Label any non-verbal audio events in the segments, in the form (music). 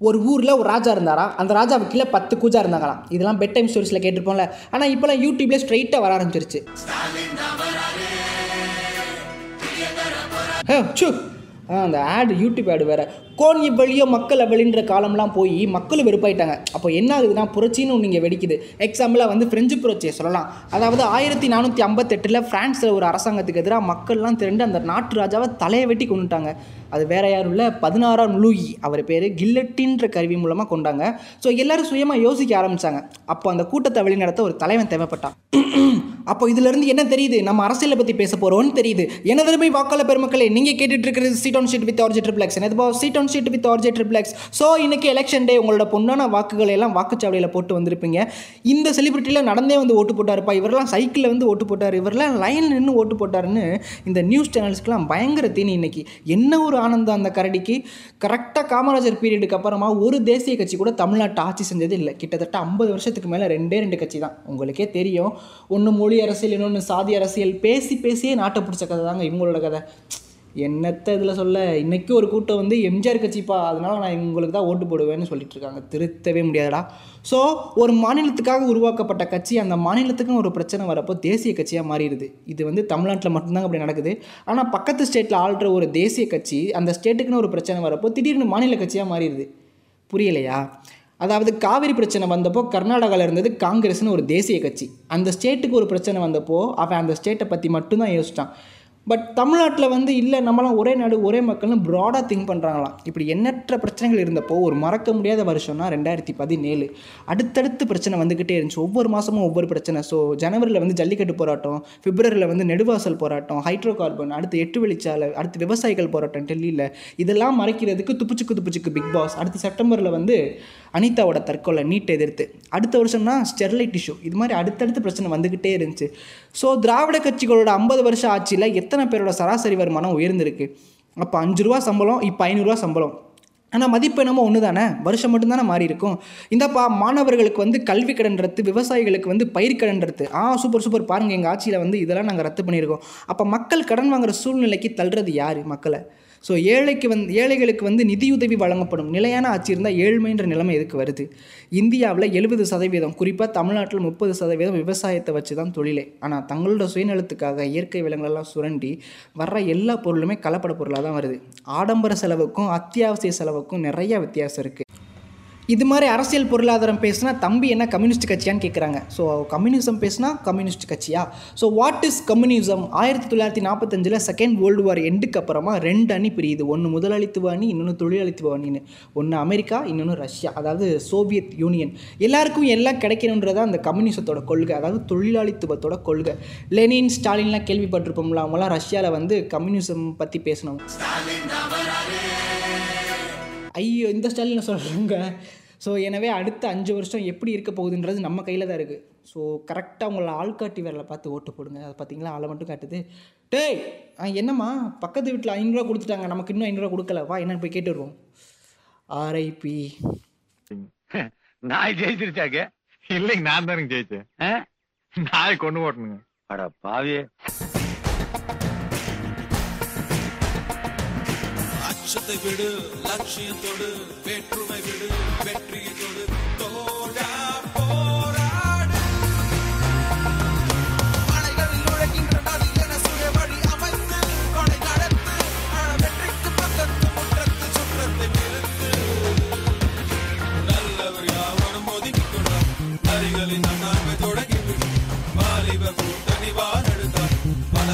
ஒரு ஊரில் ஒரு ராஜா இருந்தாரா? அந்த ராஜாவுக்கு கீழே பத்து கூஜா இருந்தாங்களாம் இதெல்லாம் பெட் டைம் ஸ்டோரிஸில் கேட்டிருப்போம்ல. ஆனால் இப்போலாம் யூடியூப்லேயே ஸ்ட்ரைட்டாக வர ஆரம்பிச்சிருச்சு. ஹே, சு. அந்த ஆடு யூடியூப் ஆடு வேறு. கோன் வழியோ மக்கள் அவளின்ற காலம்லாம் போய் மக்களும் வெறுப்பாயிட்டாங்க. அப்போ என்ன ஆகுதுன்னா புரட்சின்னு ஒன்று இங்கே வெடிக்குது. எக்ஸாம்பிளாக வந்து ஃப்ரெஞ்சு புரட்சியை சொல்லலாம். அதாவது ஆயிரத்தி நானூற்றி ஐம்பத்தெட்டில் ஃப்ரான்ஸில் ஒரு அரசாங்கத்துக்கு எதிராக மக்கள்லாம் திரண்டு அந்த நாட்டு ராஜாவை தலையை வெட்டி கொண்டுட்டாங்க அது வேற யாரும் இல்லை பதினாறாம் லூயி அவர் பேர் கில்லட்டின்ற கருவி மூலமாக கொண்டாங்க. ஸோ எல்லோரும் சுயமாக யோசிக்க ஆரம்பித்தாங்க அப்போ அந்த கூட்டத்தை வழிநடத்த ஒரு தலைவன் தேவைப்பட்டான். அப்போ இதுலேருந்து என்ன தெரியுது? நம்ம அரசியலை பற்றி பேச போகிறோம்னு தெரியுது. எனதருமை வாக்காளர் பெருமக்களே? நீங்கள் கேட்டுட்டு இருக்கிறது seat on sheet with RG triplex எனது seat on sheet with RG triplex so இன்னைக்கு எலெக்ஷன் டே உங்களோட பொண்ணான வாக்குகளை எல்லாம் வாக்குச்சாவடியில் போட்டு வந்திருப்பீங்க. இந்த செலிபிரிட்டியில் நடந்தே வந்து ஓட்டு போட்டார்ப்பா. இவரெல்லாம் சைக்கிளில் வந்து ஓட்டு போட்டார். இவரெல்லாம் லைன் நின்று ஓட்டு போட்டாருன்னு இந்த நியூஸ் சேனல்ஸ்க்கெலாம் பயங்கர தீனி இன்னைக்கு. என்ன ஒரு ஆனந்தம் அந்த கரடிக்கு. கரெக்டாக காமராஜர் பீரியடுக்கு அப்புறமா ஒரு தேசிய கட்சி கூட தமிழ்நாட்டை ஆட்சி செஞ்சது இல்லை. கிட்டத்தட்ட ஐம்பது வருஷத்துக்கு மேலே ரெண்டே ரெண்டு கட்சி தான். உங்களுக்கே தெரியும். ஒன்று மொழி அரசியல் இன்னொன்று சாதி அரசியல் பேசி பேசியே நாட்டை பிடிச்ச கதை தாங்க இவங்களோட கதை. என்னத்த இதில் சொல்ல? இன்றைக்கி ஒரு கூட்டம் வந்து எம்ஜிஆர் கட்சிப்பா? அதனால் நான் இவங்களுக்கு தான் ஓட்டு போடுவேன்னு சொல்லிட்டு இருக்காங்க. திருத்தவே முடியாதுடா. ஸோ ஒரு மாநிலத்துக்காக உருவாக்கப்பட்ட கட்சி அந்த மாநிலத்துக்கும் ஒரு பிரச்சனை வரப்போ தேசிய கட்சியாக மாறிடுது. இது வந்து தமிழ்நாட்டில் மட்டும்தாங்க அப்படி நடக்குது. ஆனால் பக்கத்து ஸ்டேட்டில் ஆள்ற ஒரு தேசிய கட்சி அந்த ஸ்டேட்டுக்குன்னு ஒரு பிரச்சனை வரப்போ திடீர்னு மாநில கட்சியாக மாறிடுது. புரியலையா? அதாவது காவிரி பிரச்சனை வந்தப்போ கர்நாடகாவில் இருந்தது காங்கிரஸ்னு ஒரு தேசிய கட்சி. அந்த ஸ்டேட்டுக்கு ஒரு பிரச்சனை வந்தப்போ அவன் அந்த ஸ்டேட்டை பற்றி மட்டும்தான் யோசிச்சான். பட் தமிழ்நாட்டில் வந்து இல்லை நம்மளாம் ஒரே நாடு ஒரே மக்கள்னு ப்ராடாக திங்க் பண்ணுறாங்களாம் இப்படி எண்ணற்ற பிரச்சனைகள் இருந்தப்போ ஒரு மறக்க முடியாத வருஷம்னா ரெண்டாயிரத்தி பதினேழு. அடுத்தடுத்து பிரச்சனை வந்துக்கிட்டே இருந்துச்சு. ஒவ்வொரு மாதமும் ஒவ்வொரு பிரச்சனை. ஸோ ஜனவரியில் வந்து ஜல்லிக்கட்டு போராட்டம் பிப்ரவரியில் வந்து நெடுவாசல் போராட்டம் ஹைட்ரோ கார்பன் அடுத்து எட்டு வெளிச்சாலை அடுத்து விவசாயிகள் போராட்டம் டெல்லியில். இதெல்லாம் மறைக்கிறதுக்கு துப்புச்சுக்கு துப்புச்சுக்கு பிக் பாஸ் அடுத்து செப்டம்பரில் வந்து அனிதாவோட தற்கொலை நீட்டை எதிர்த்து. அடுத்த வருஷம்னா ஸ்டெர்லைட் இஷ்யூ இது மாதிரி அடுத்தடுத்து பிரச்சனை வந்துக்கிட்டே இருந்துச்சு. ஸோ திராவிட கட்சிகளோட ஐம்பது வருஷம் ஆட்சியில் எத்தனை பேரோட சராசரி வருமானம் உயர்ந்திருக்கு? அப்போ அஞ்சு ரூபா சம்பளம் இப்போ ஐநூறுரூவா சம்பளம். ஆனால் மதிப்பு என்னமோ ஒன்று தானே வருஷம் மட்டும்தானே மாறி இருக்கும். இந்தப்பா மாணவர்களுக்கு வந்து கல்வி கடன்றது விவசாயிகளுக்கு வந்து பயிர் ஆ சூப்பர் சூப்பர். பாருங்கள் எங்கள் ஆட்சியில் வந்து இதெல்லாம் நாங்கள் ரத்து பண்ணியிருக்கோம். அப்போ மக்கள் கடன் வாங்குற சூழ்நிலைக்கு தள்ளுறது யார்? மக்களை. ஸோ ஏழைக்கு வந்து ஏழைகளுக்கு வந்து நிதியுதவி வழங்கப்படும் நிலையான ஆட்சி இருந்தால் ஏழ்மைன்ற நிலைமை எதுக்கு வருது? இந்தியாவில் எழுபது சதவீதம் குறிப்பாக தமிழ்நாட்டில் முப்பது சதவீதம் விவசாயத்தை வச்சு தான் தொழிலே. ஆனால் தங்களோட சுயநலத்துக்காக இயற்கை விலங்குகளெல்லாம் சுரண்டி வர்ற எல்லா பொருளுமே கலப்பட பொருளாக தான் வருது. ஆடம்பர செலவுக்கும் அத்தியாவசிய செலவுக்கும் நிறைய வித்தியாசம் இருக்குது இது மாதிரி அரசியல் பொருளாதாரம் பேசினா தம்பி என்ன கம்யூனிஸ்ட் கட்சியான்னு கேட்குறாங்க ஸோ கம்யூனிசம் பேசினா கம்யூனிஸ்ட் கட்சியா? ஸோ வாட் இஸ் கம்யூனிசம் ஆயிரத்தி தொள்ளாயிரத்தி நாற்பத்தஞ்சில் செகண்ட் வேர்ல்டு வார் எண்டுக்கு அப்புறமா ரெண்டு அணி பிரியுது. ஒன்று முதலாளித்துவ அணி இன்னொன்று தொழிலாளித்துவ அணின்னு. ஒன்று அமெரிக்கா இன்னொன்று ரஷ்யா. அதாவது சோவியத் யூனியன். எல்லாருக்கும் எல்லாம் கிடைக்கணுன்றதா அந்த கம்யூனிசத்தோட கொள்கை. அதாவது தொழிலாளித்துவத்தோட கொள்கை. லெனின் ஸ்டாலின்லாம் கேள்விப்பட்டிருப்போம்ல அவங்களாம் ரஷ்யாவில் வந்து கம்யூனிசம் பற்றி பேசணும் ஐயோ இந்த ஸ்டைலில் சொல்கிறாங்க ஸோ எனவே அடுத்த அஞ்சு வருஷம் எப்படி இருக்க போகுதுன்றது நம்ம கையில் தான் இருக்குது ஸோ கரெக்டாக உங்களை ஆள்காட்டி விரலை பார்த்து ஓட்டு போடுங்க. அது பார்த்தீங்களா ஆளை மட்டும் காட்டுது. டேய் ஆ என்னம்மா? பக்கத்து வீட்டில் ஐநூறுரூவா கொடுத்துட்டாங்க. நமக்கு இன்னும் ஐநூறுரூவா கொடுக்கல. வா என்னன்னு போய் கேட்டு வருவோம். ஆர்ஐபி (laughs) நாய் ஜெயிச்சிருச்சாக்க? இல்லைங்க நான் தானுங்க ஜெயிச்சேன். நாய் கொண்டு ஓட்டணுங்க அட பாவியே. அச்சத்தை விடு லட்சியத்தோடு வேற்றுமை விடு வெற்றியத்தோடு. தொடு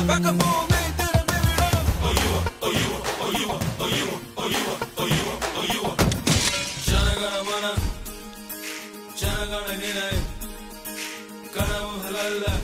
Back up அலைகளில் जागरण निराय कनाव हलाला